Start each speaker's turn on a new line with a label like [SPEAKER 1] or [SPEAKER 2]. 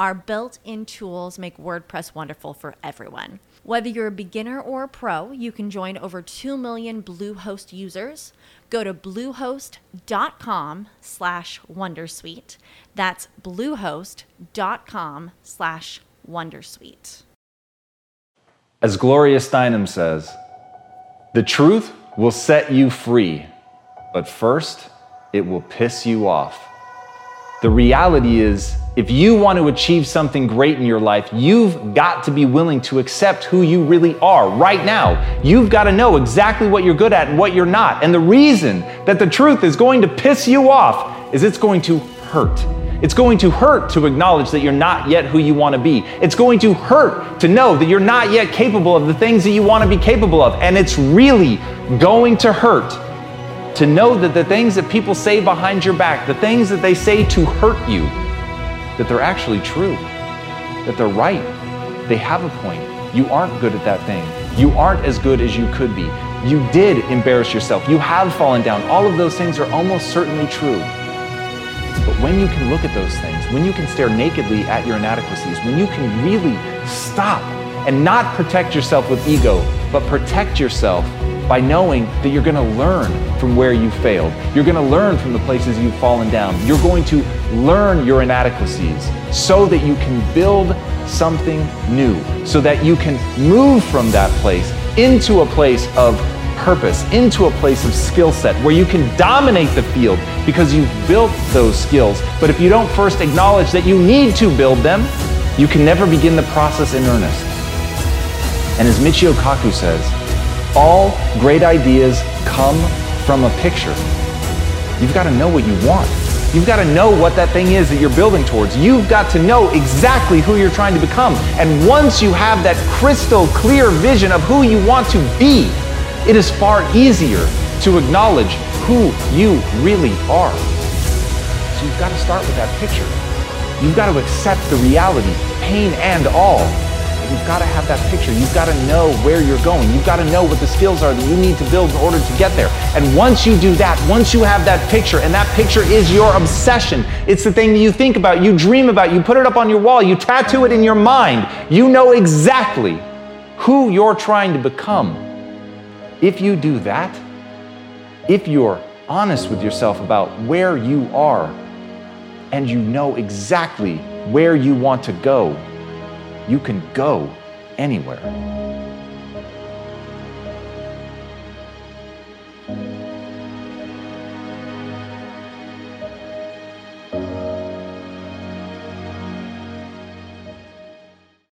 [SPEAKER 1] Our built in tools make WordPress wonderful for everyone. Whether you're a beginner or a pro, you can join over 2 million Bluehost users. Go to bluehost.com slash wondersuite. That's bluehost.com slash wondersuite.
[SPEAKER 2] As Gloria Steinem says, the truth will set you free, but first, it will piss you off. The reality is, if you want to achieve something great in your life, you've got to be willing to accept who you really are right now. You've got to know exactly what you're good at and what you're not. And the reason that the truth is going to piss you off is it's going to hurt. It's going to hurt to acknowledge that you're not yet who you want to be. It's going to hurt to know that you're not yet capable of the things that you want to be capable of. And it's really going to hurt to know that the things that people say behind your back, the things that they say to hurt you, that they're actually true, that they're right. They have a point. You aren't good at that thing. You aren't as good as you could be. You did embarrass yourself. You have fallen down. All of those things are almost certainly true. But when you can look at those things, when you can stare nakedly at your inadequacies, when you can really stop and not protect yourself with ego, but protect yourself by knowing that you're going to learn from where you failed. You're going to learn from the places you've fallen down. You're going to learn your inadequacies so that you can build something new, so that you can move from that place into a place of purpose, into a place of skill set where you can dominate the field because you've built those skills. But if you don't first acknowledge that you need to build them, you can never begin the process in earnest. And as Michio Kaku says, all great ideas come from a picture. You've got to know what you want. You've got to know what that thing is that you're building towards. You've got to know exactly who you're trying to become. And once you have that crystal clear vision of who you want to be, it is far easier to acknowledge who you really are. So you've got to start with that picture. You've got to accept the reality, pain and all, you've got to have that picture. You've got to know where you're going. You've got to know what the skills are that you need to build in order to get there. And once you do that, once you have that picture, and that picture is your obsession, it's the thing that you think about, you dream about, you put it up on your wall, you tattoo it in your mind, you know exactly who you're trying to become. If you do that, if you're honest with yourself about where you are, and you know exactly where you want to go, you can go anywhere.